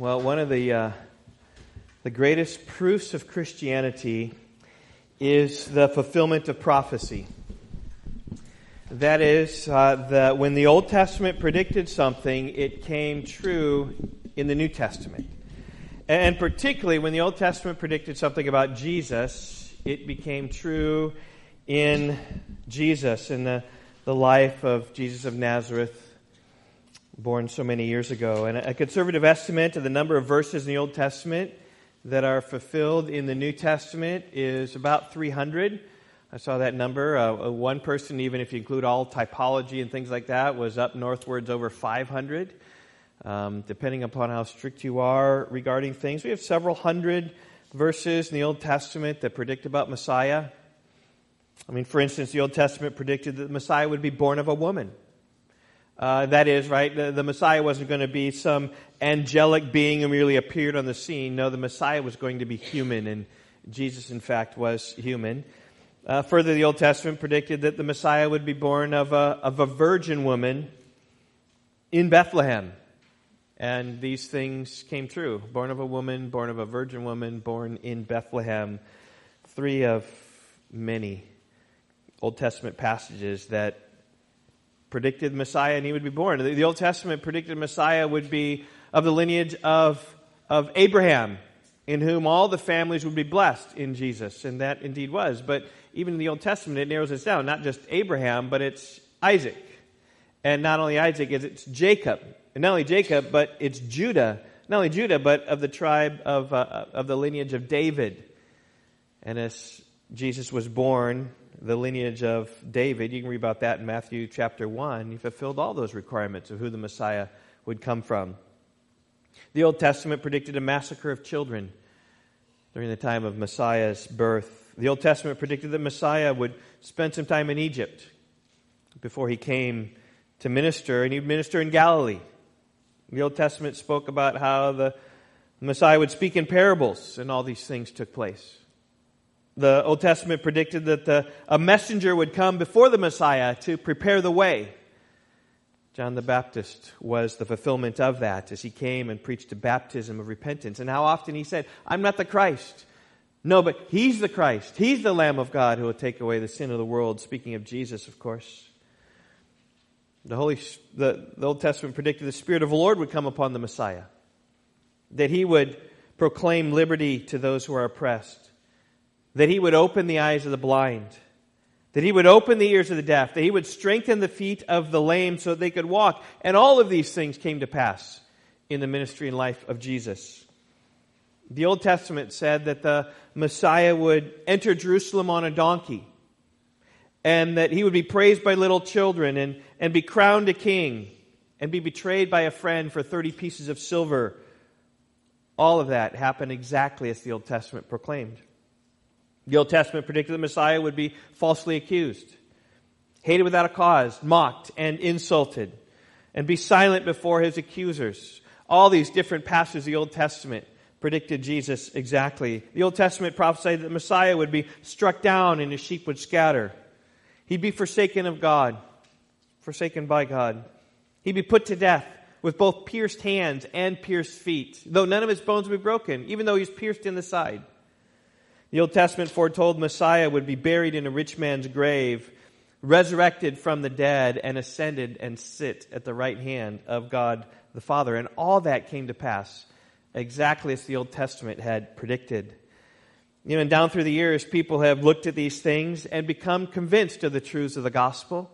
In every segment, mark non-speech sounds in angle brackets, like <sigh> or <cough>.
Well, one of the, uh, the greatest proofs of Christianity is the fulfillment of prophecy. That is, uh, that when the Old Testament predicted something, it came true in the New Testament. And particularly when the Old Testament predicted something about Jesus, it became true in Jesus, in the, the life of Jesus of Nazareth, born so many years ago. And a conservative estimate of the number of verses in the Old Testament that are fulfilled in the New Testament is about 300. I saw that number. Uh, uh, one person, even if you include all typology and things like that, was up northwards over 500. Um, depending upon how strict you are regarding things, we have several hundred verses in the Old Testament that predict about Messiah. I mean, for instance, the Old Testament predicted that the Messiah would be born of a woman. Uh, that is, right, the, the Messiah wasn't going to be some angelic being who merely appeared on the scene. No, the Messiah was going to be human, and Jesus, in fact, was human. Uh, further, the Old Testament predicted that the Messiah would be born of a, of a virgin woman in Bethlehem. And these things came true. Born of a woman, born of a virgin woman, born in Bethlehem. Three of many Old Testament passages that predicted Messiah and he would be born. The, Old Testament predicted Messiah would be of the lineage of, of Abraham, in whom all the families would be blessed in Jesus. And that indeed was. But even in the Old Testament, it narrows it down. Not just Abraham, but it's Isaac. And not only Isaac, it's Jacob. And not only Jacob, but it's Judah. Not only Judah, but of the tribe of, uh, of the lineage of David. And as Jesus was born, the lineage of David. You can read about that in Matthew chapter 1. He fulfilled all those requirements of who the Messiah would come from. The Old Testament predicted a massacre of children during the time of Messiah's birth. The Old Testament predicted that Messiah would spend some time in Egypt before he came to minister, and he'd minister in Galilee. The Old Testament spoke about how the Messiah would speak in parables, and all these things took place. The Old Testament predicted that the, a messenger would come before the Messiah to prepare the way. John the Baptist was the fulfillment of that as he came and preached a baptism of repentance. And how often he said, I'm not the Christ. No, but he's the Christ. He's the Lamb of God who will take away the sin of the world. Speaking of Jesus, of course. The, Holy, the, the Old Testament predicted the Spirit of the Lord would come upon the Messiah, that he would proclaim liberty to those who are oppressed, that he would open the eyes of the blind, that he would open the ears of the deaf, that he would strengthen the feet of the lame so that they could walk. And all of these things came to pass in the ministry and life of Jesus. The Old Testament said that the Messiah would enter Jerusalem on a donkey and that he would be praised by little children and, and be crowned a king and be betrayed by a friend for 30 pieces of silver. All of that happened exactly as the Old Testament proclaimed. The Old Testament predicted the Messiah would be falsely accused, hated without a cause, mocked and insulted, and be silent before his accusers. All these different passages of the Old Testament predicted Jesus exactly. The Old Testament prophesied that the Messiah would be struck down and his sheep would scatter. He'd be forsaken of God, forsaken by God. He'd be put to death with both pierced hands and pierced feet, though none of his bones would be broken, even though he's pierced in the side. The Old Testament foretold Messiah would be buried in a rich man's grave, resurrected from the dead, and ascended and sit at the right hand of God the Father. And all that came to pass exactly as the Old Testament had predicted. You know, and down through the years, people have looked at these things and become convinced of the truths of the gospel.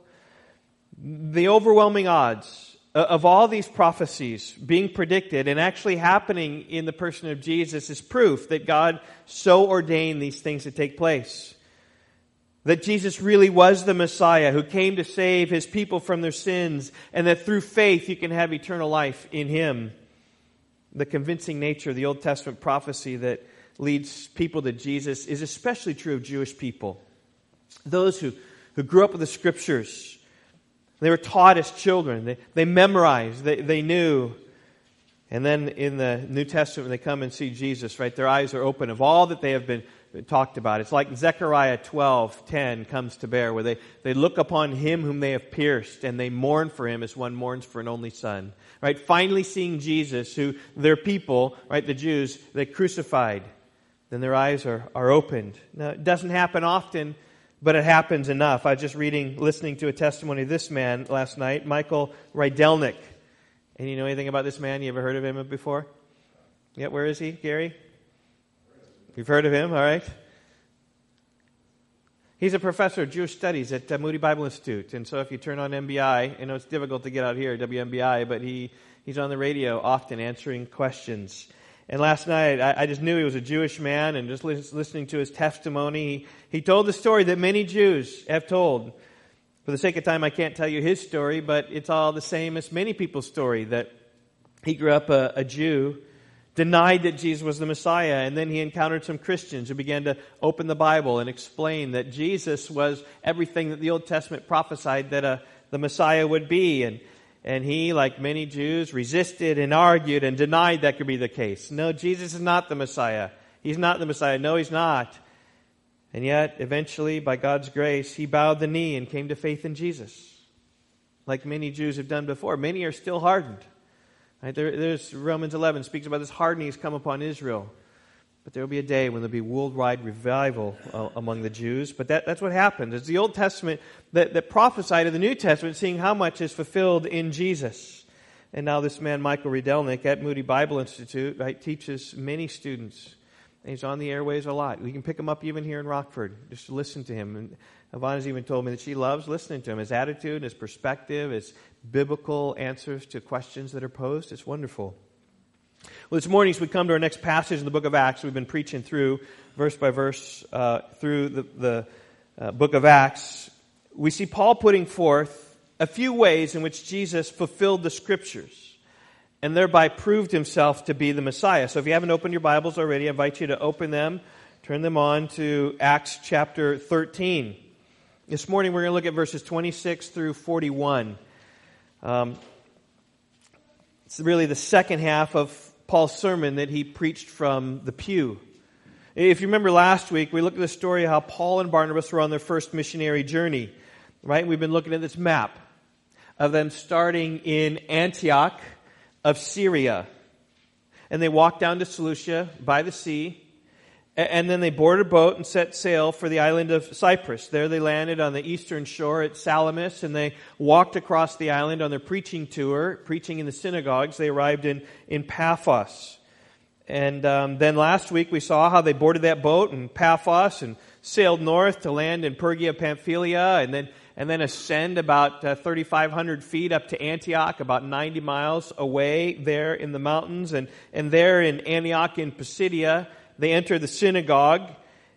The overwhelming odds Uh, of all these prophecies being predicted and actually happening in the person of Jesus is proof that God so ordained these things to take place. That Jesus really was the Messiah who came to save his people from their sins, and that through faith you can have eternal life in him. The convincing nature of the Old Testament prophecy that leads people to Jesus is especially true of Jewish people. Those who, who grew up with the scriptures, they were taught as children. They, they memorized. They, they knew. And then in the New Testament, they come and see Jesus, right, their eyes are open of all that they have been talked about. It's like Zechariah 12, 10 comes to bear, where they, they look upon him whom they have pierced, and they mourn for him as one mourns for an only son. Right? Finally seeing Jesus, who their people, right, the Jews, they crucified. Then their eyes are, are opened. Now, it doesn't happen often, but it happens enough. I was just reading, listening to a testimony of this man last night, Michael Rydelnik. And you know anything about this man? You ever heard of him before? Yeah, where is he, Gary? You've heard of him, all right? He's a professor of Jewish studies at uh, Moody Bible Institute. And so if you turn on MBI, I know it's difficult to get out here, WMBI, but he, he's on the radio often answering questions. And last night, I, I just knew he was a Jewish man, and just listening to his testimony, he, he told the story that many Jews have told. For the sake of time, I can't tell you his story, but it's all the same as many people's story that he grew up a, a Jew denied that Jesus was the Messiah, and then he encountered some Christians who began to open the Bible and explain that Jesus was everything that the Old Testament prophesied that uh, the Messiah would be. And, and he, like many Jews, resisted and argued and denied that could be the case. No, Jesus is not the Messiah. He's not the Messiah. No, he's not. And yet, eventually, by God's grace, he bowed the knee and came to faith in Jesus. Like many Jews have done before. Many are still hardened. Right? There, there's Romans 11 speaks about this hardening has come upon Israel. But there will be a day when there'll be worldwide revival uh, among the Jews. But that, that's what happened. It's the Old Testament that, that prophesied of the New Testament, seeing how much is fulfilled in Jesus. And now this man, Michael Rydelnik, at Moody Bible Institute, right, teaches many students. And he's on the airways a lot. We can pick him up even here in Rockford, just listen to him. And Ivana's even told me that she loves listening to him. His attitude, his perspective, his biblical answers to questions that are posed. It's wonderful. Well, this morning, as we come to our next passage in the book of Acts, we've been preaching through, verse by verse, uh, through the, the uh, book of Acts. We see Paul putting forth a few ways in which Jesus fulfilled the scriptures and thereby proved himself to be the Messiah. So if you haven't opened your Bibles already, I invite you to open them, turn them on to Acts chapter 13. This morning, we're going to look at verses 26 through 41. Um, it's really the second half of Paul's sermon that he preached from the pew. If you remember last week, we looked at the story of how Paul and Barnabas were on their first missionary journey, right? We've been looking at this map of them starting in Antioch of Syria. And they walked down to Seleucia by the sea. And then they boarded a boat and set sail for the island of Cyprus. There they landed on the eastern shore at Salamis and they walked across the island on their preaching tour, preaching in the synagogues. They arrived in, in Paphos. And um, then last week we saw how they boarded that boat in Paphos and sailed north to land in Pergia Pamphylia and then, and then ascend about uh, 3,500 feet up to Antioch, about 90 miles away there in the mountains. And, and there in Antioch in Pisidia, they enter the synagogue,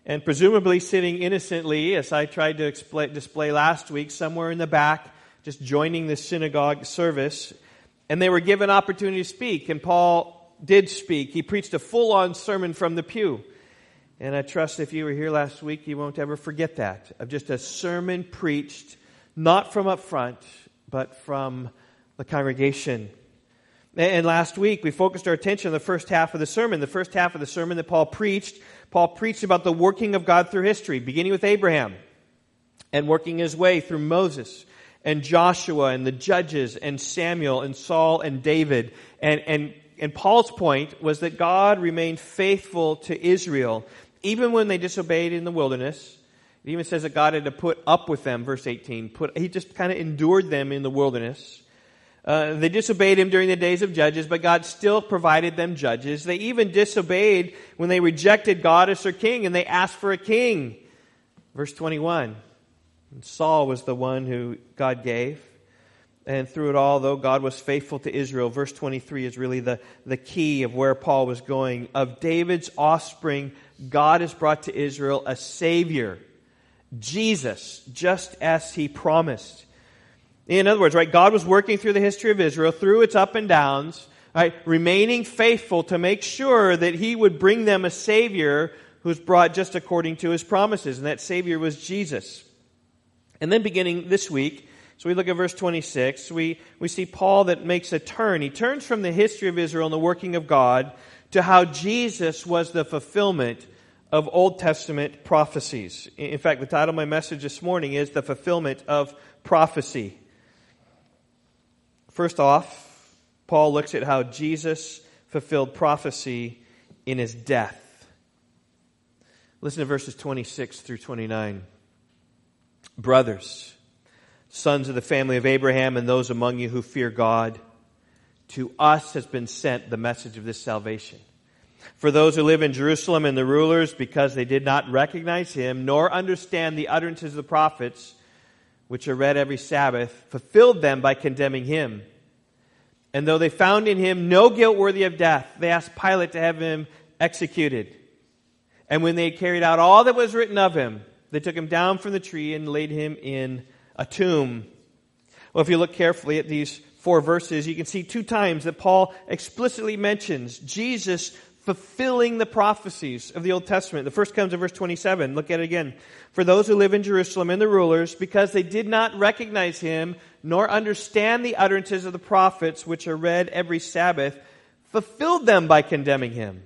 and presumably sitting innocently, as I tried to display last week, somewhere in the back, just joining the synagogue service. And they were given opportunity to speak, and Paul did speak. He preached a full on sermon from the pew. And I trust if you were here last week, you won't ever forget that of just a sermon preached, not from up front, but from the congregation. And last week, we focused our attention on the first half of the sermon. The first half of the sermon that Paul preached, Paul preached about the working of God through history, beginning with Abraham and working his way through Moses and Joshua and the judges and Samuel and Saul and David. And, and, and Paul's point was that God remained faithful to Israel even when they disobeyed in the wilderness. It even says that God had to put up with them, verse 18. Put, he just kind of endured them in the wilderness. Uh, they disobeyed him during the days of judges, but God still provided them judges. They even disobeyed when they rejected God as their king and they asked for a king. Verse 21. And Saul was the one who God gave. And through it all, though God was faithful to Israel, verse 23 is really the, the key of where Paul was going. Of David's offspring, God has brought to Israel a Savior, Jesus, just as he promised. In other words, right, God was working through the history of Israel, through its up and downs, right, remaining faithful to make sure that He would bring them a Savior who's brought just according to His promises. And that Savior was Jesus. And then beginning this week, so we look at verse 26, we, we see Paul that makes a turn. He turns from the history of Israel and the working of God to how Jesus was the fulfillment of Old Testament prophecies. In fact, the title of my message this morning is The Fulfillment of Prophecy. First off, Paul looks at how Jesus fulfilled prophecy in his death. Listen to verses 26 through 29. Brothers, sons of the family of Abraham, and those among you who fear God, to us has been sent the message of this salvation. For those who live in Jerusalem and the rulers, because they did not recognize him, nor understand the utterances of the prophets, which are read every Sabbath, fulfilled them by condemning him. And though they found in him no guilt worthy of death, they asked Pilate to have him executed. And when they had carried out all that was written of him, they took him down from the tree and laid him in a tomb. Well, if you look carefully at these four verses, you can see two times that Paul explicitly mentions Jesus fulfilling the prophecies of the Old Testament. The first comes in verse 27. Look at it again. For those who live in Jerusalem and the rulers, because they did not recognize him, nor understand the utterances of the prophets, which are read every Sabbath, fulfilled them by condemning him.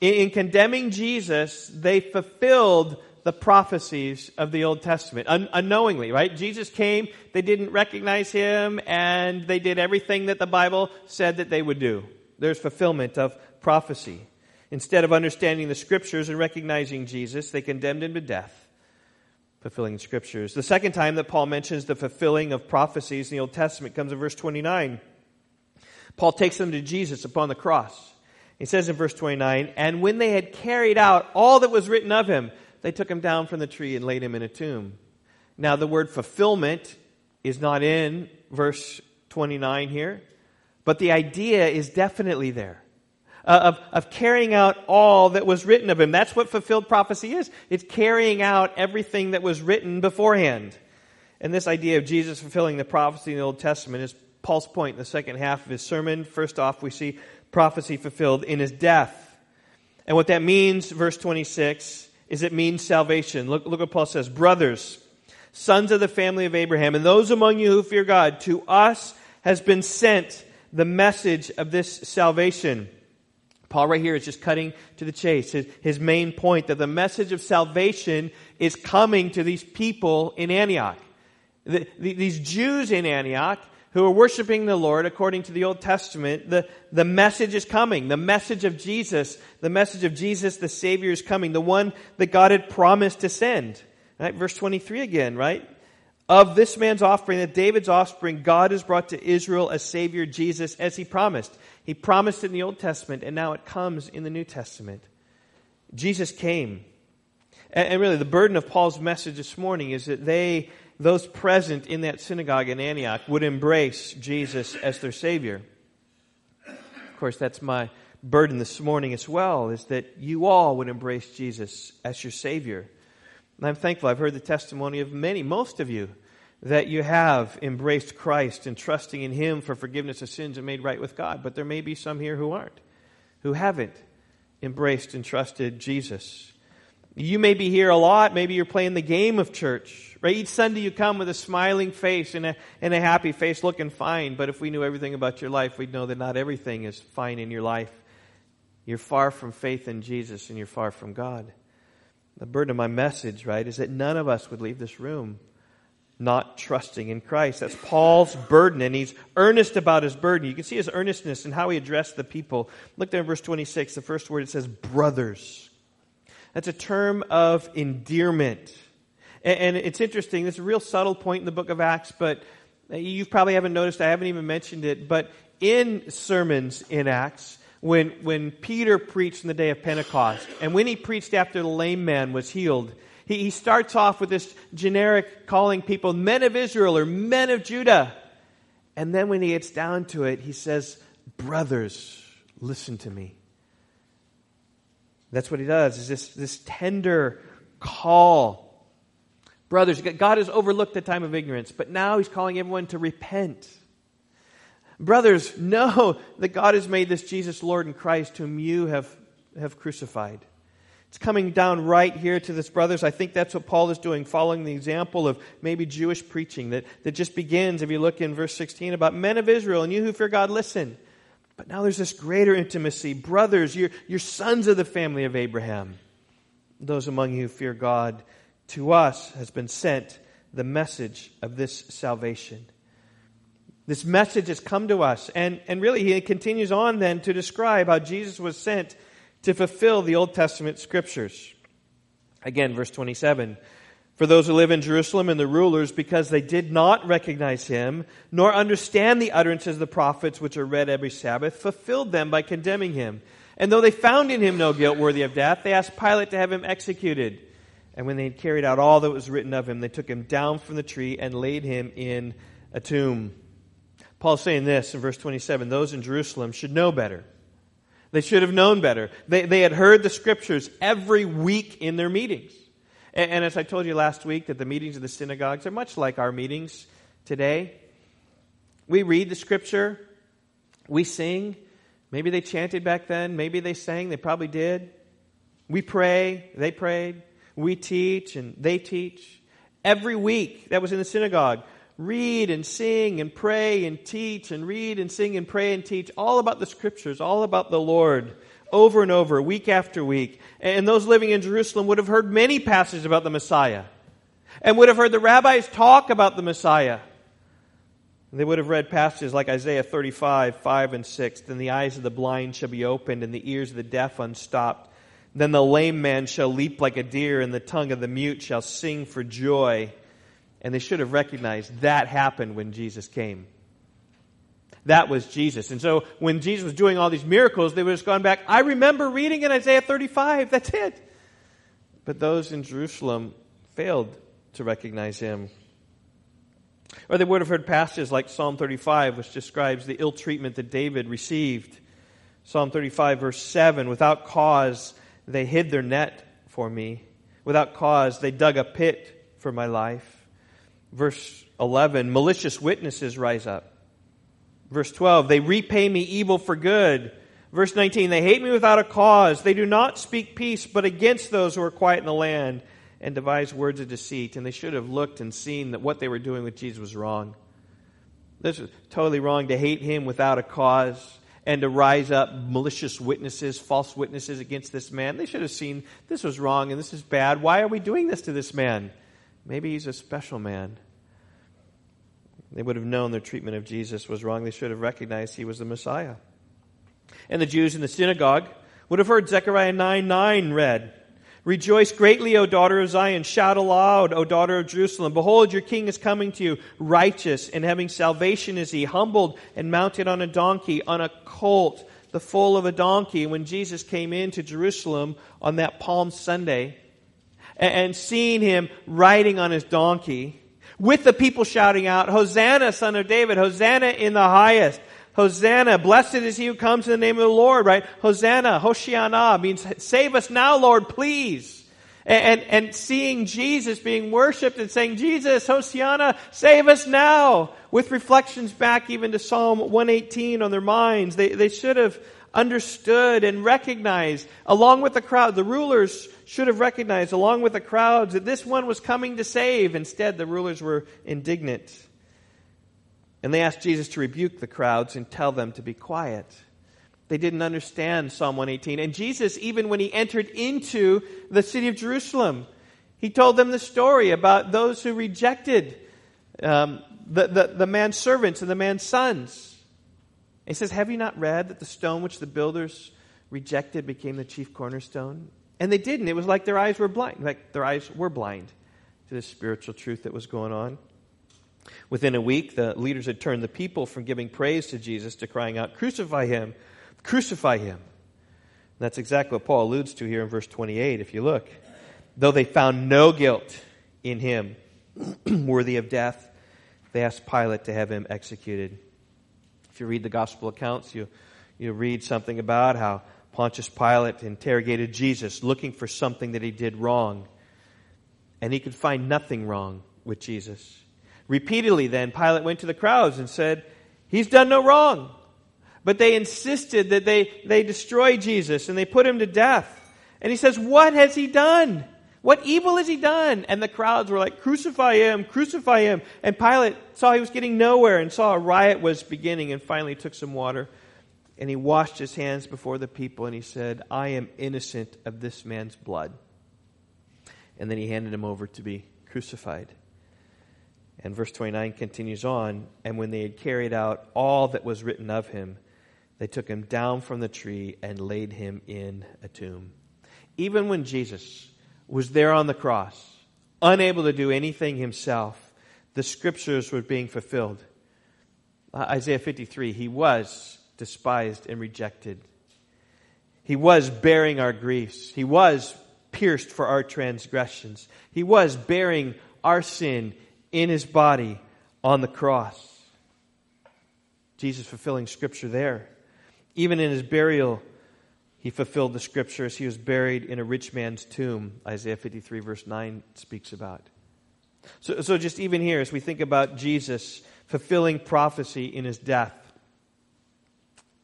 In, in condemning Jesus, they fulfilled the prophecies of the Old Testament un- unknowingly, right? Jesus came, they didn't recognize him, and they did everything that the Bible said that they would do. There's fulfillment of prophecy. Instead of understanding the scriptures and recognizing Jesus, they condemned him to death, fulfilling the scriptures. The second time that Paul mentions the fulfilling of prophecies in the Old Testament comes in verse 29. Paul takes them to Jesus upon the cross. He says in verse 29, And when they had carried out all that was written of him, they took him down from the tree and laid him in a tomb. Now, the word fulfillment is not in verse 29 here, but the idea is definitely there Uh, of, of carrying out all that was written of him. That's what fulfilled prophecy is. It's carrying out everything that was written beforehand. And this idea of Jesus fulfilling the prophecy in the Old Testament is Paul's point in the second half of his sermon. First off, we see prophecy fulfilled in his death. And what that means, verse 26, is it means salvation. Look, look what Paul says. Brothers, sons of the family of Abraham, and those among you who fear God, to us has been sent the message of this salvation. Paul, right here, is just cutting to the chase. His, his main point that the message of salvation is coming to these people in Antioch. The, the, these Jews in Antioch who are worshiping the Lord according to the Old Testament, the, the message is coming. The message of Jesus, the message of Jesus, the Savior is coming, the one that God had promised to send. Right? Verse 23 again, right? Of this man's offspring, that David's offspring, God has brought to Israel a Savior, Jesus, as he promised. He promised it in the Old Testament, and now it comes in the New Testament. Jesus came. And, really, the burden of Paul's message this morning is that they, those present in that synagogue in Antioch, would embrace Jesus as their Savior. Of course, that's my burden this morning as well, is that you all would embrace Jesus as your Savior. And I'm thankful. I've heard the testimony of many, most of you, that you have embraced Christ and trusting in Him for forgiveness of sins and made right with God. But there may be some here who aren't, who haven't embraced and trusted Jesus. You may be here a lot. Maybe you're playing the game of church. Right? Each Sunday you come with a smiling face and a, and a happy face looking fine. But if we knew everything about your life, we'd know that not everything is fine in your life. You're far from faith in Jesus and you're far from God. The burden of my message, right, is that none of us would leave this room not trusting in Christ. That's Paul's burden, and he's earnest about his burden. You can see his earnestness and how he addressed the people. Look there in verse 26, the first word it says, brothers. That's a term of endearment. And, it's interesting, it's a real subtle point in the book of Acts, but you probably haven't noticed, I haven't even mentioned it, but in sermons in Acts, when, when Peter preached in the day of Pentecost, and when he preached after the lame man was healed, he, he starts off with this generic calling people men of Israel or men of Judah. And then when he gets down to it, he says, Brothers, listen to me. That's what he does, is this, this tender call. Brothers, God has overlooked the time of ignorance, but now he's calling everyone to repent. Brothers, know that God has made this Jesus Lord and Christ whom you have, have crucified. It's coming down right here to this, brothers. I think that's what Paul is doing, following the example of maybe Jewish preaching that, that just begins, if you look in verse 16, about men of Israel and you who fear God, listen. But now there's this greater intimacy. Brothers, you're, you're sons of the family of Abraham. those among you who fear God, to us has been sent the message of this salvation. This message has come to us. And, and really, he continues on then to describe how Jesus was sent to fulfill the Old Testament scriptures. Again, verse 27. For those who live in Jerusalem and the rulers, because they did not recognize him, nor understand the utterances of the prophets which are read every Sabbath, fulfilled them by condemning him. And though they found in him no guilt worthy of death, they asked Pilate to have him executed. And when they had carried out all that was written of him, they took him down from the tree and laid him in a tomb. Paul's saying this in verse 27 those in Jerusalem should know better. They should have known better. They, they had heard the scriptures every week in their meetings. And, and as I told you last week, that the meetings of the synagogues are much like our meetings today. We read the scripture, we sing. Maybe they chanted back then, maybe they sang, they probably did. We pray, they prayed. We teach and they teach. Every week that was in the synagogue, read and sing and pray and teach and read and sing and pray and teach all about the scriptures, all about the Lord over and over, week after week. And those living in Jerusalem would have heard many passages about the Messiah and would have heard the rabbis talk about the Messiah. They would have read passages like Isaiah 35, 5 and 6. Then the eyes of the blind shall be opened and the ears of the deaf unstopped. Then the lame man shall leap like a deer, and the tongue of the mute shall sing for joy. And they should have recognized that happened when Jesus came. That was Jesus. And so when Jesus was doing all these miracles, they would have gone back, I remember reading in Isaiah 35. That's it. But those in Jerusalem failed to recognize him. Or they would have heard passages like Psalm 35, which describes the ill treatment that David received. Psalm 35, verse 7 Without cause, they hid their net for me. Without cause, they dug a pit for my life. Verse 11, malicious witnesses rise up. Verse 12, they repay me evil for good. Verse 19, they hate me without a cause. They do not speak peace, but against those who are quiet in the land and devise words of deceit. And they should have looked and seen that what they were doing with Jesus was wrong. This was totally wrong to hate him without a cause and to rise up malicious witnesses, false witnesses against this man. They should have seen this was wrong and this is bad. Why are we doing this to this man? Maybe he's a special man. They would have known their treatment of Jesus was wrong. They should have recognized he was the Messiah. And the Jews in the synagogue would have heard Zechariah 9 9 read. Rejoice greatly, O daughter of Zion. Shout aloud, O daughter of Jerusalem. Behold, your king is coming to you, righteous and having salvation is he, humbled and mounted on a donkey, on a colt, the foal of a donkey. When Jesus came into Jerusalem on that Palm Sunday, and seeing him riding on his donkey, with the people shouting out, Hosanna, son of David, Hosanna in the highest. Hosanna, blessed is he who comes in the name of the Lord, right? Hosanna, Hoshiana means save us now, Lord, please. And, and, and seeing Jesus being worshiped and saying, Jesus, Hoshiana, save us now, with reflections back even to Psalm 118 on their minds. They, they should have understood and recognized, along with the crowd, the rulers should have recognized, along with the crowds, that this one was coming to save. Instead, the rulers were indignant. And they asked Jesus to rebuke the crowds and tell them to be quiet. They didn't understand Psalm 118. And Jesus, even when he entered into the city of Jerusalem, he told them the story about those who rejected um, the, the, the man's servants and the man's sons. He says, Have you not read that the stone which the builders rejected became the chief cornerstone? And they didn't. It was like their eyes were blind, like their eyes were blind to the spiritual truth that was going on. Within a week, the leaders had turned the people from giving praise to Jesus to crying out, Crucify him! Crucify him! And that's exactly what Paul alludes to here in verse 28, if you look. Though they found no guilt in him <clears throat> worthy of death, they asked Pilate to have him executed. If you read the gospel accounts, you, you read something about how Pontius Pilate interrogated Jesus looking for something that he did wrong. And he could find nothing wrong with Jesus. Repeatedly, then, Pilate went to the crowds and said, He's done no wrong. But they insisted that they, they destroy Jesus and they put him to death. And he says, What has he done? What evil has he done? And the crowds were like, Crucify him, crucify him. And Pilate saw he was getting nowhere and saw a riot was beginning and finally took some water and he washed his hands before the people and he said, I am innocent of this man's blood. and then he handed him over to be crucified. And verse 29 continues on, and when they had carried out all that was written of him, they took him down from the tree and laid him in a tomb. Even when Jesus was there on the cross, unable to do anything himself, the scriptures were being fulfilled. Uh, Isaiah 53, he was despised and rejected. He was bearing our griefs. He was pierced for our transgressions. He was bearing our sin in his body on the cross. Jesus fulfilling scripture there. Even in his burial, he fulfilled the scriptures. He was buried in a rich man's tomb, Isaiah 53, verse 9 speaks about. So, so just even here, as we think about Jesus fulfilling prophecy in his death,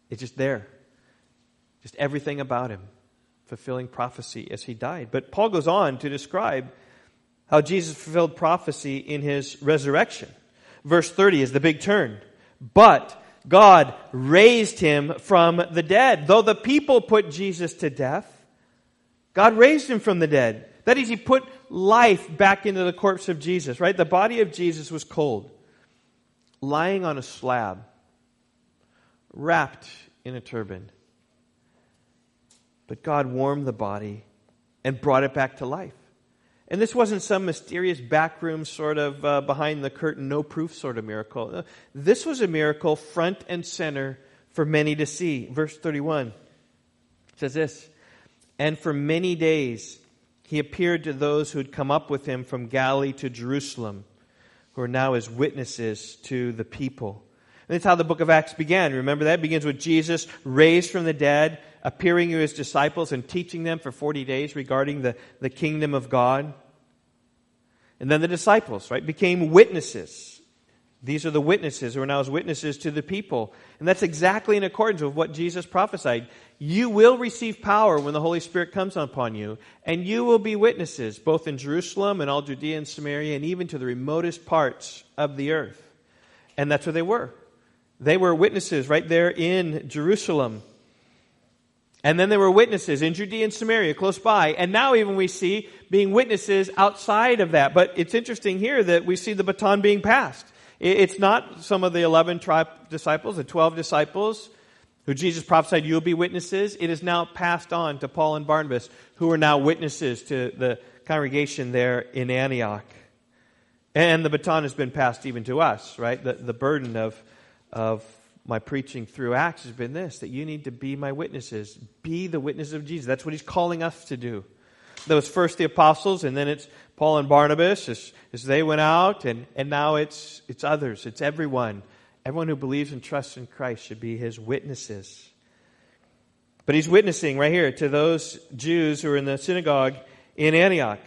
it's just there. Just everything about him fulfilling prophecy as he died. But Paul goes on to describe how Jesus fulfilled prophecy in his resurrection. Verse 30 is the big turn. But God raised him from the dead. Though the people put Jesus to death, God raised him from the dead. That is, he put life back into the corpse of Jesus, right? The body of Jesus was cold, lying on a slab, wrapped in a turban. But God warmed the body and brought it back to life. And this wasn't some mysterious backroom sort of uh, behind the curtain, no proof sort of miracle. Uh, this was a miracle front and center for many to see. Verse 31 says this And for many days he appeared to those who had come up with him from Galilee to Jerusalem, who are now his witnesses to the people. And that's how the book of Acts began. Remember that? It begins with Jesus raised from the dead, appearing to his disciples and teaching them for 40 days regarding the, the kingdom of God. And then the disciples, right, became witnesses. These are the witnesses who are now as witnesses to the people. And that's exactly in accordance with what Jesus prophesied. You will receive power when the Holy Spirit comes upon you, and you will be witnesses, both in Jerusalem and all Judea and Samaria, and even to the remotest parts of the earth. And that's where they were. They were witnesses right there in Jerusalem. And then there were witnesses in Judea and Samaria close by. And now even we see being witnesses outside of that. But it's interesting here that we see the baton being passed. It's not some of the 11 tribe disciples, the 12 disciples who Jesus prophesied, you'll be witnesses. It is now passed on to Paul and Barnabas, who are now witnesses to the congregation there in Antioch. And the baton has been passed even to us, right? The, the burden of, of my preaching through Acts has been this that you need to be my witnesses. Be the witness of Jesus. That's what he's calling us to do. That was first the apostles, and then it's Paul and Barnabas as, as they went out, and, and now it's, it's others. It's everyone. Everyone who believes and trusts in Christ should be his witnesses. But he's witnessing right here to those Jews who are in the synagogue in Antioch.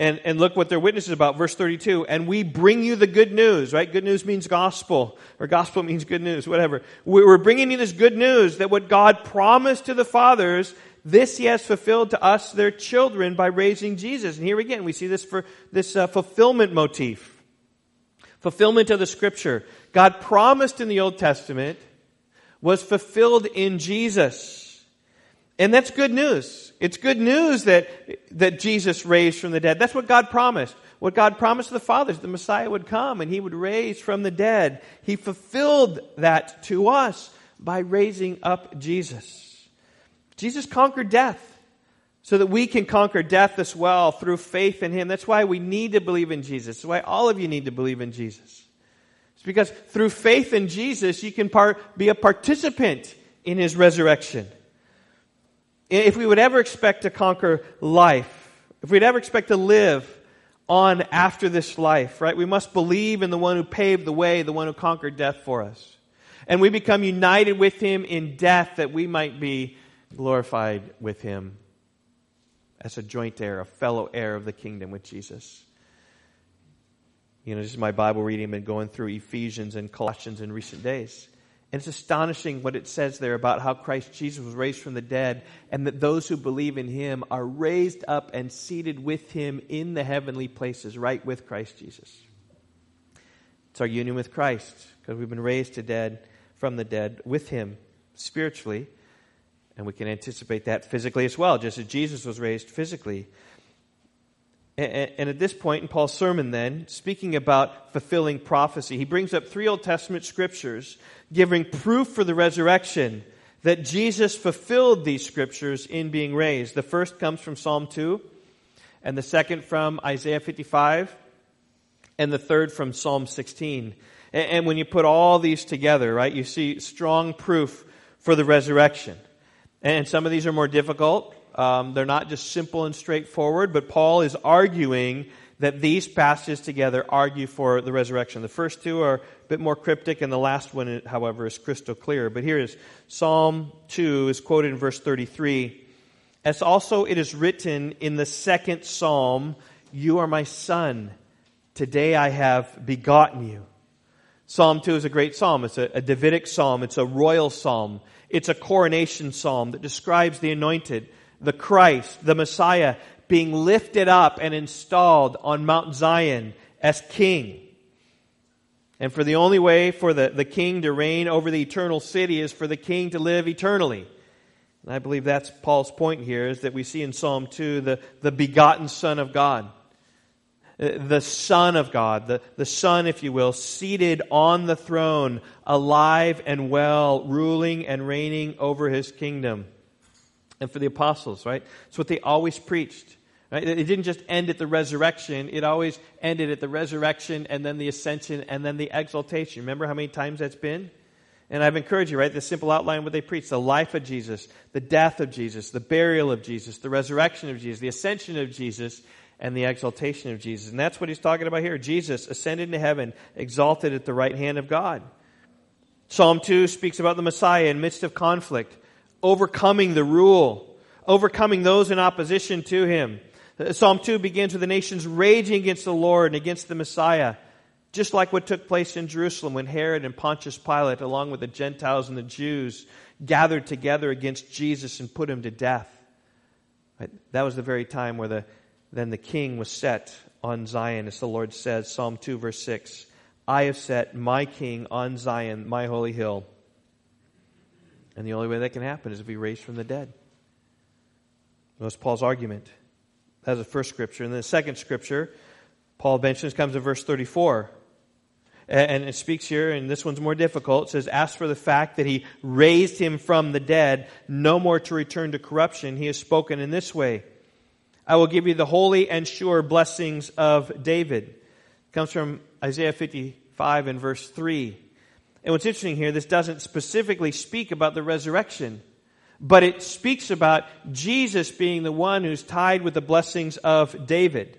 And, and look what their witness is about. Verse 32. And we bring you the good news, right? Good news means gospel, or gospel <laughs> means good news, whatever. We're bringing you this good news that what God promised to the fathers, this he has fulfilled to us, their children, by raising Jesus. And here again, we see this for this uh, fulfillment motif. Fulfillment of the scripture. God promised in the Old Testament was fulfilled in Jesus. And that's good news. It's good news that, that Jesus raised from the dead. That's what God promised. What God promised the fathers, the Messiah would come and he would raise from the dead. He fulfilled that to us by raising up Jesus. Jesus conquered death so that we can conquer death as well through faith in him. That's why we need to believe in Jesus. That's why all of you need to believe in Jesus. It's because through faith in Jesus, you can part, be a participant in his resurrection. If we would ever expect to conquer life, if we'd ever expect to live on after this life, right, we must believe in the one who paved the way, the one who conquered death for us. And we become united with him in death that we might be glorified with him as a joint heir, a fellow heir of the kingdom with Jesus. You know, this is my Bible reading. I've been going through Ephesians and Colossians in recent days. And it's astonishing what it says there about how Christ Jesus was raised from the dead and that those who believe in him are raised up and seated with him in the heavenly places, right with Christ Jesus. It's our union with Christ because we've been raised to dead from the dead with him spiritually. And we can anticipate that physically as well, just as Jesus was raised physically. And at this point in Paul's sermon, then, speaking about fulfilling prophecy, he brings up three Old Testament scriptures giving proof for the resurrection that Jesus fulfilled these scriptures in being raised. The first comes from Psalm 2, and the second from Isaiah 55, and the third from Psalm 16. And when you put all these together, right, you see strong proof for the resurrection. And some of these are more difficult. Um, they're not just simple and straightforward, but Paul is arguing that these passages together argue for the resurrection. The first two are a bit more cryptic, and the last one, however, is crystal clear. But here is Psalm 2 is quoted in verse 33. As also it is written in the second psalm, You are my son. Today I have begotten you. Psalm 2 is a great psalm. It's a, a Davidic psalm. It's a royal psalm. It's a coronation psalm that describes the anointed the Christ, the Messiah, being lifted up and installed on Mount Zion as king. And for the only way for the, the king to reign over the eternal city is for the king to live eternally. And I believe that's Paul's point here is that we see in Psalm 2 the, the begotten Son of God. Uh, the Son of God, the, the Son, if you will, seated on the throne, alive and well, ruling and reigning over his kingdom and for the apostles, right? It's what they always preached. Right? It didn't just end at the resurrection, it always ended at the resurrection and then the ascension and then the exaltation. Remember how many times that's been? And I've encouraged you, right? The simple outline what they preach the life of Jesus, the death of Jesus, the burial of Jesus, the resurrection of Jesus, the ascension of Jesus, and the exaltation of Jesus. And that's what he's talking about here. Jesus ascended into heaven, exalted at the right hand of God. Psalm 2 speaks about the Messiah in midst of conflict overcoming the rule, overcoming those in opposition to him. Uh, Psalm 2 begins with the nations raging against the Lord and against the Messiah, just like what took place in Jerusalem when Herod and Pontius Pilate, along with the Gentiles and the Jews, gathered together against Jesus and put him to death. That was the very time where the, then the king was set on Zion, as the Lord says, Psalm 2, verse 6. I have set my king on Zion, my holy hill. And the only way that can happen is if he raised from the dead. That's Paul's argument. That's the first scripture. And then the second scripture, Paul mentions, comes in verse 34. And it speaks here, and this one's more difficult. It says, As for the fact that he raised him from the dead, no more to return to corruption, he has spoken in this way I will give you the holy and sure blessings of David. It comes from Isaiah 55 and verse 3. And what's interesting here, this doesn't specifically speak about the resurrection, but it speaks about Jesus being the one who's tied with the blessings of David.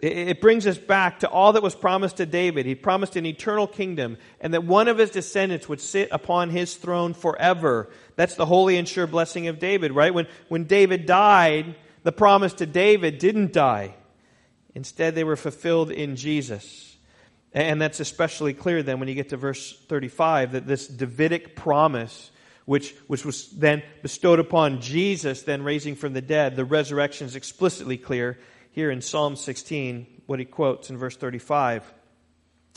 It brings us back to all that was promised to David. He promised an eternal kingdom and that one of his descendants would sit upon his throne forever. That's the holy and sure blessing of David, right? When, when David died, the promise to David didn't die. Instead, they were fulfilled in Jesus. And that's especially clear then when you get to verse 35 that this Davidic promise, which, which was then bestowed upon Jesus, then raising from the dead, the resurrection is explicitly clear here in Psalm 16, what he quotes in verse 35.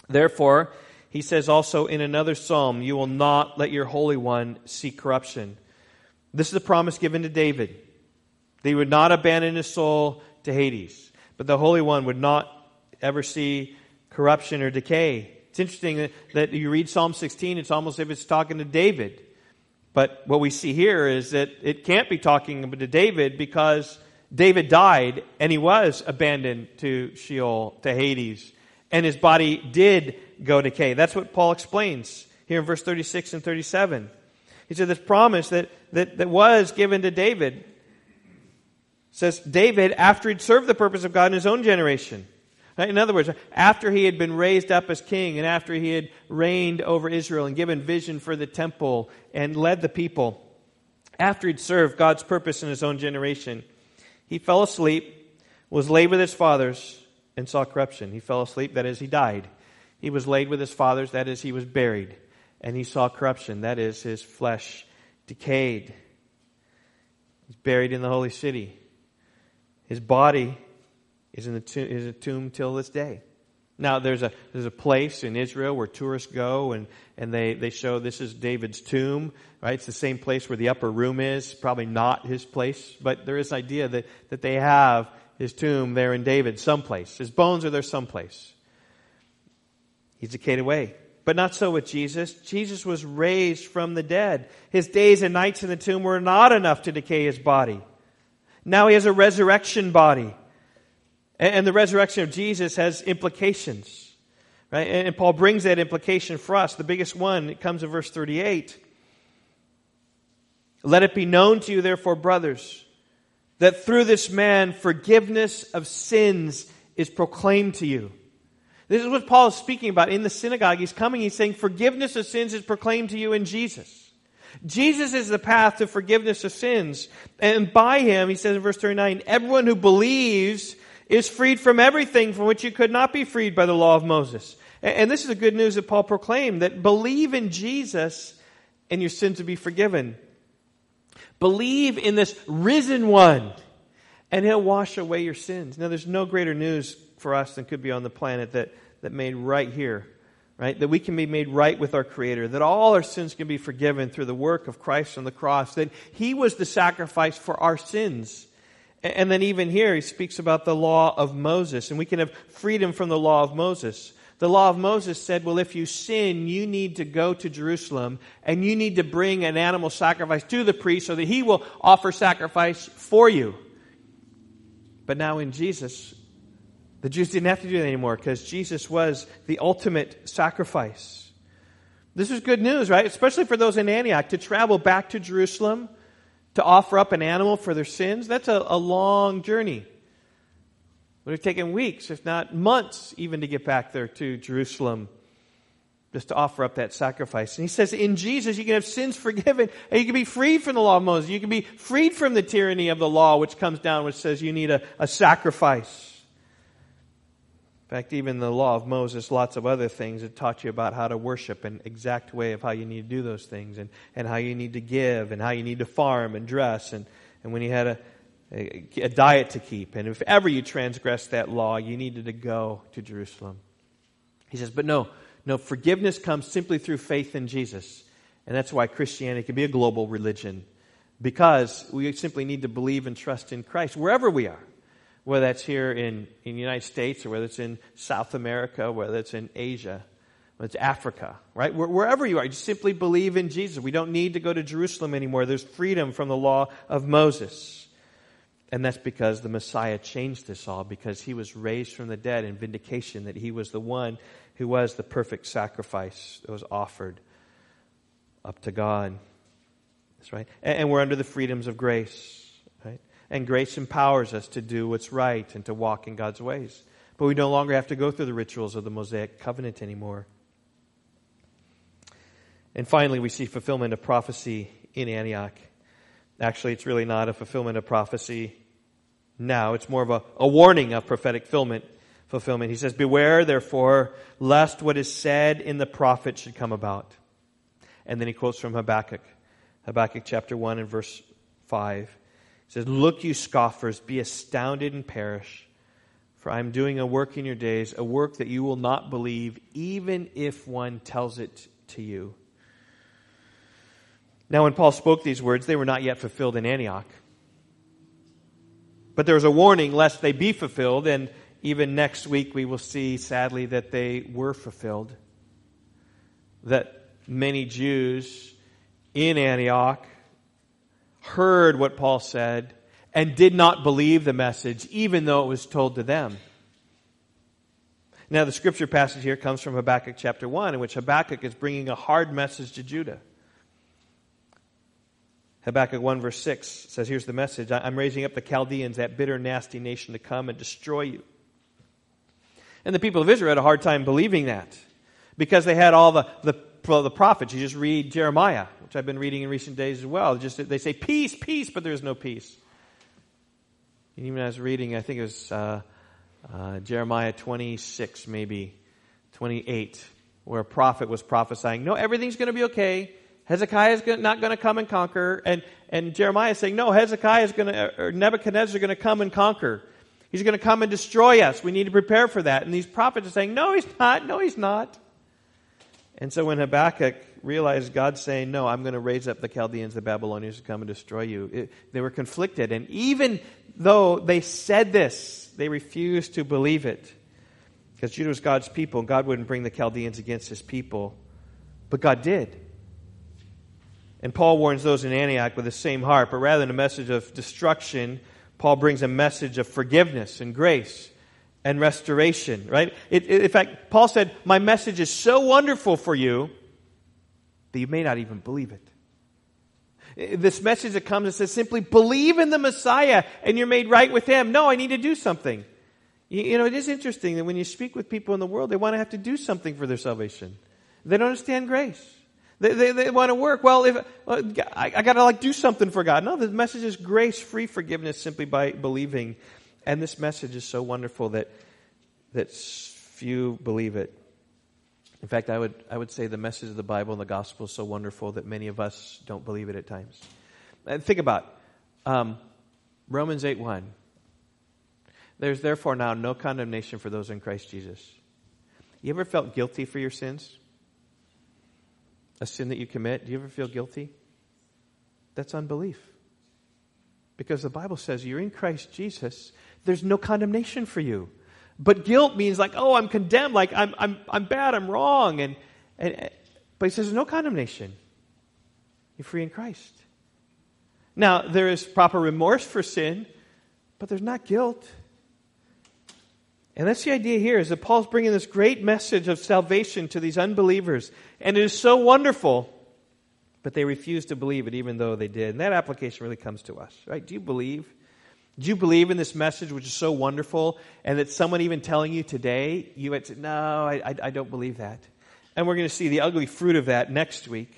Therefore, he says also in another psalm, You will not let your Holy One see corruption. This is a promise given to David. That he would not abandon his soul to Hades, but the Holy One would not ever see corruption or decay. It's interesting that, you read Psalm 16, it's almost as if it's talking to David. But what we see here is that it can't be talking to David because David died and he was abandoned to Sheol, to Hades, and his body did go decay. That's what Paul explains here in verse 36 and 37. He said this promise that, that, that was given to David says David, after he'd served the purpose of God in his own generation, in other words, after he had been raised up as king and after he had reigned over Israel and given vision for the temple and led the people, after he'd served God's purpose in his own generation, he fell asleep, was laid with his fathers, and saw corruption. He fell asleep, that is, he died. He was laid with his fathers, that is, he was buried. And he saw corruption, that is, his flesh decayed. He's buried in the holy city. His body is in the tomb, is a tomb till this day. Now there's a there's a place in Israel where tourists go and, and they, they show this is David's tomb, right? It's the same place where the upper room is, probably not his place, but there is an idea that, that they have his tomb there in David, someplace. His bones are there someplace. He's decayed away. But not so with Jesus. Jesus was raised from the dead. His days and nights in the tomb were not enough to decay his body. Now he has a resurrection body. And the resurrection of Jesus has implications. Right? And Paul brings that implication for us. The biggest one, comes in verse 38. Let it be known to you, therefore, brothers, that through this man forgiveness of sins is proclaimed to you. This is what Paul is speaking about in the synagogue. He's coming, he's saying, forgiveness of sins is proclaimed to you in Jesus. Jesus is the path to forgiveness of sins. And by him, he says in verse 39, everyone who believes is freed from everything from which you could not be freed by the law of Moses. And this is the good news that Paul proclaimed that believe in Jesus and your sins will be forgiven. Believe in this risen one and he'll wash away your sins. Now, there's no greater news for us than could be on the planet that, that made right here, right? That we can be made right with our Creator, that all our sins can be forgiven through the work of Christ on the cross, that He was the sacrifice for our sins. And then even here, He speaks about the law of Moses, and we can have freedom from the law of Moses. The law of Moses said, well, if you sin, you need to go to Jerusalem and you need to bring an animal sacrifice to the priest so that he will offer sacrifice for you. But now in Jesus, the Jews didn't have to do that anymore because Jesus was the ultimate sacrifice. This is good news, right? Especially for those in Antioch to travel back to Jerusalem to offer up an animal for their sins. That's a, a long journey. It would have taken weeks, if not months, even to get back there to Jerusalem just to offer up that sacrifice. And he says, in Jesus, you can have sins forgiven and you can be freed from the law of Moses. You can be freed from the tyranny of the law, which comes down, which says you need a, a sacrifice. Fact, even the law of Moses, lots of other things, it taught you about how to worship, an exact way of how you need to do those things, and, and how you need to give, and how you need to farm and dress, and, and when you had a, a, a diet to keep. And if ever you transgressed that law, you needed to go to Jerusalem. He says, but no, no, forgiveness comes simply through faith in Jesus. And that's why Christianity can be a global religion, because we simply need to believe and trust in Christ wherever we are whether that's here in, in the United States or whether it's in South America, whether it's in Asia, whether it's Africa, right? Wherever you are, you simply believe in Jesus. We don't need to go to Jerusalem anymore. There's freedom from the law of Moses. And that's because the Messiah changed this all, because he was raised from the dead in vindication that he was the one who was the perfect sacrifice that was offered up to God. That's right. And we're under the freedoms of grace. And grace empowers us to do what's right and to walk in God's ways. But we no longer have to go through the rituals of the Mosaic covenant anymore. And finally, we see fulfillment of prophecy in Antioch. Actually, it's really not a fulfillment of prophecy now. It's more of a, a warning of prophetic fulfillment, fulfillment. He says, Beware, therefore, lest what is said in the prophet should come about. And then he quotes from Habakkuk, Habakkuk chapter 1 and verse 5 says, Look, you scoffers, be astounded and perish. For I am doing a work in your days, a work that you will not believe, even if one tells it to you. Now, when Paul spoke these words, they were not yet fulfilled in Antioch. But there was a warning lest they be fulfilled, and even next week we will see, sadly, that they were fulfilled. That many Jews in Antioch heard what Paul said and did not believe the message, even though it was told to them. Now, the scripture passage here comes from Habakkuk chapter 1, in which Habakkuk is bringing a hard message to Judah. Habakkuk 1, verse 6 says, Here's the message I'm raising up the Chaldeans, that bitter, nasty nation, to come and destroy you. And the people of Israel had a hard time believing that because they had all the, the the prophets. You just read Jeremiah, which I've been reading in recent days as well. Just they say peace, peace, but there is no peace. And even as reading, I think it was uh, uh, Jeremiah 26, maybe 28, where a prophet was prophesying, "No, everything's going to be okay. Hezekiah is not going to come and conquer." And and Jeremiah is saying, "No, Hezekiah is going to, or Nebuchadnezzar is going to come and conquer." He's going to come and destroy us. We need to prepare for that. And these prophets are saying, No, he's not. No, he's not. And so when Habakkuk realized God saying, No, I'm going to raise up the Chaldeans, the Babylonians to come and destroy you. It, they were conflicted. And even though they said this, they refused to believe it. Because Judah was God's people, and God wouldn't bring the Chaldeans against his people. But God did. And Paul warns those in Antioch with the same heart, but rather than a message of destruction, Paul brings a message of forgiveness and grace and restoration, right? It, it, in fact, Paul said, My message is so wonderful for you that you may not even believe it. This message that comes and says simply believe in the Messiah and you're made right with Him. No, I need to do something. You, you know, it is interesting that when you speak with people in the world, they want to have to do something for their salvation. They don't understand grace. They, they, they want to work. Well, if uh, I, I got to like do something for God. No, the message is grace, free forgiveness simply by believing and this message is so wonderful that, that few believe it. In fact, I would, I would say the message of the Bible and the gospel is so wonderful that many of us don't believe it at times. And think about um, Romans 8 1. There's therefore now no condemnation for those in Christ Jesus. You ever felt guilty for your sins? A sin that you commit? Do you ever feel guilty? That's unbelief. Because the Bible says you're in Christ Jesus there's no condemnation for you. But guilt means like, oh, I'm condemned, like I'm, I'm, I'm bad, I'm wrong. And, and, but he says there's no condemnation. You're free in Christ. Now, there is proper remorse for sin, but there's not guilt. And that's the idea here is that Paul's bringing this great message of salvation to these unbelievers. And it is so wonderful, but they refuse to believe it even though they did. And that application really comes to us, right? Do you believe? Do you believe in this message, which is so wonderful, and that someone even telling you today, you would say, No, I, I, I don't believe that. And we're going to see the ugly fruit of that next week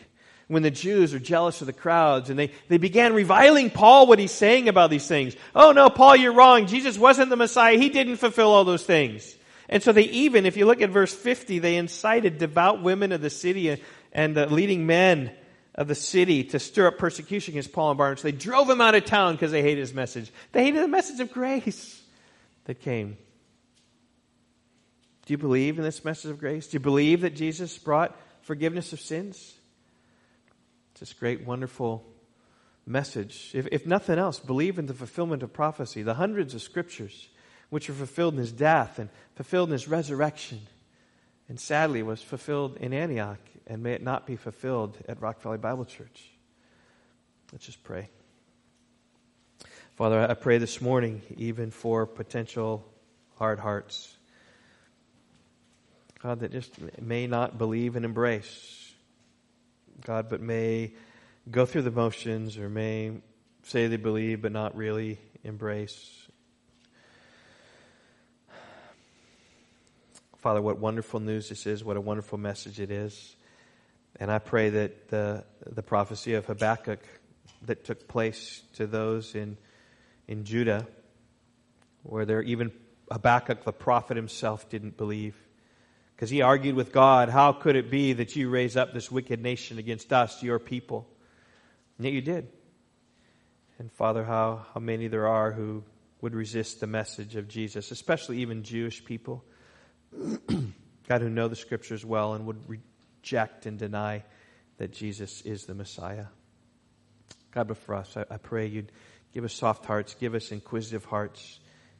when the Jews are jealous of the crowds and they, they began reviling Paul what he's saying about these things. Oh no, Paul, you're wrong. Jesus wasn't the Messiah. He didn't fulfill all those things. And so they even, if you look at verse 50, they incited devout women of the city and the leading men of the city to stir up persecution against Paul and Barnabas. They drove him out of town because they hated his message. They hated the message of grace that came. Do you believe in this message of grace? Do you believe that Jesus brought forgiveness of sins? It's this great, wonderful message. If, if nothing else, believe in the fulfillment of prophecy, the hundreds of scriptures which were fulfilled in his death and fulfilled in his resurrection, and sadly was fulfilled in Antioch and may it not be fulfilled at Rock Valley Bible Church. Let's just pray. Father, I pray this morning, even for potential hard hearts, God, that just may not believe and embrace, God, but may go through the motions or may say they believe but not really embrace. Father, what wonderful news this is, what a wonderful message it is. And I pray that the, the prophecy of Habakkuk that took place to those in, in Judah, where there even Habakkuk, the prophet himself, didn't believe. Because he argued with God, How could it be that you raise up this wicked nation against us, your people? And yet you did. And Father, how, how many there are who would resist the message of Jesus, especially even Jewish people. <clears throat> God, who know the scriptures well and would re- reject and deny that Jesus is the Messiah. God, but for us, I, I pray you'd give us soft hearts, give us inquisitive hearts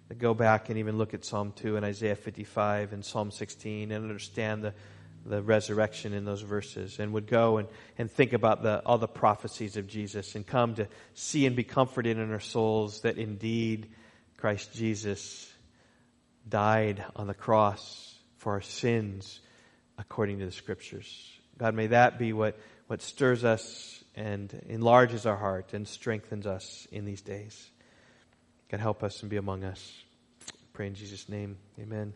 that go back and even look at Psalm 2 and Isaiah 55 and Psalm 16 and understand the, the resurrection in those verses and would go and, and think about the, all the prophecies of Jesus and come to see and be comforted in our souls that indeed Christ Jesus died on the cross for our sins according to the scriptures. God, may that be what, what stirs us and enlarges our heart and strengthens us in these days. God, help us and be among us. I pray in Jesus' name. Amen.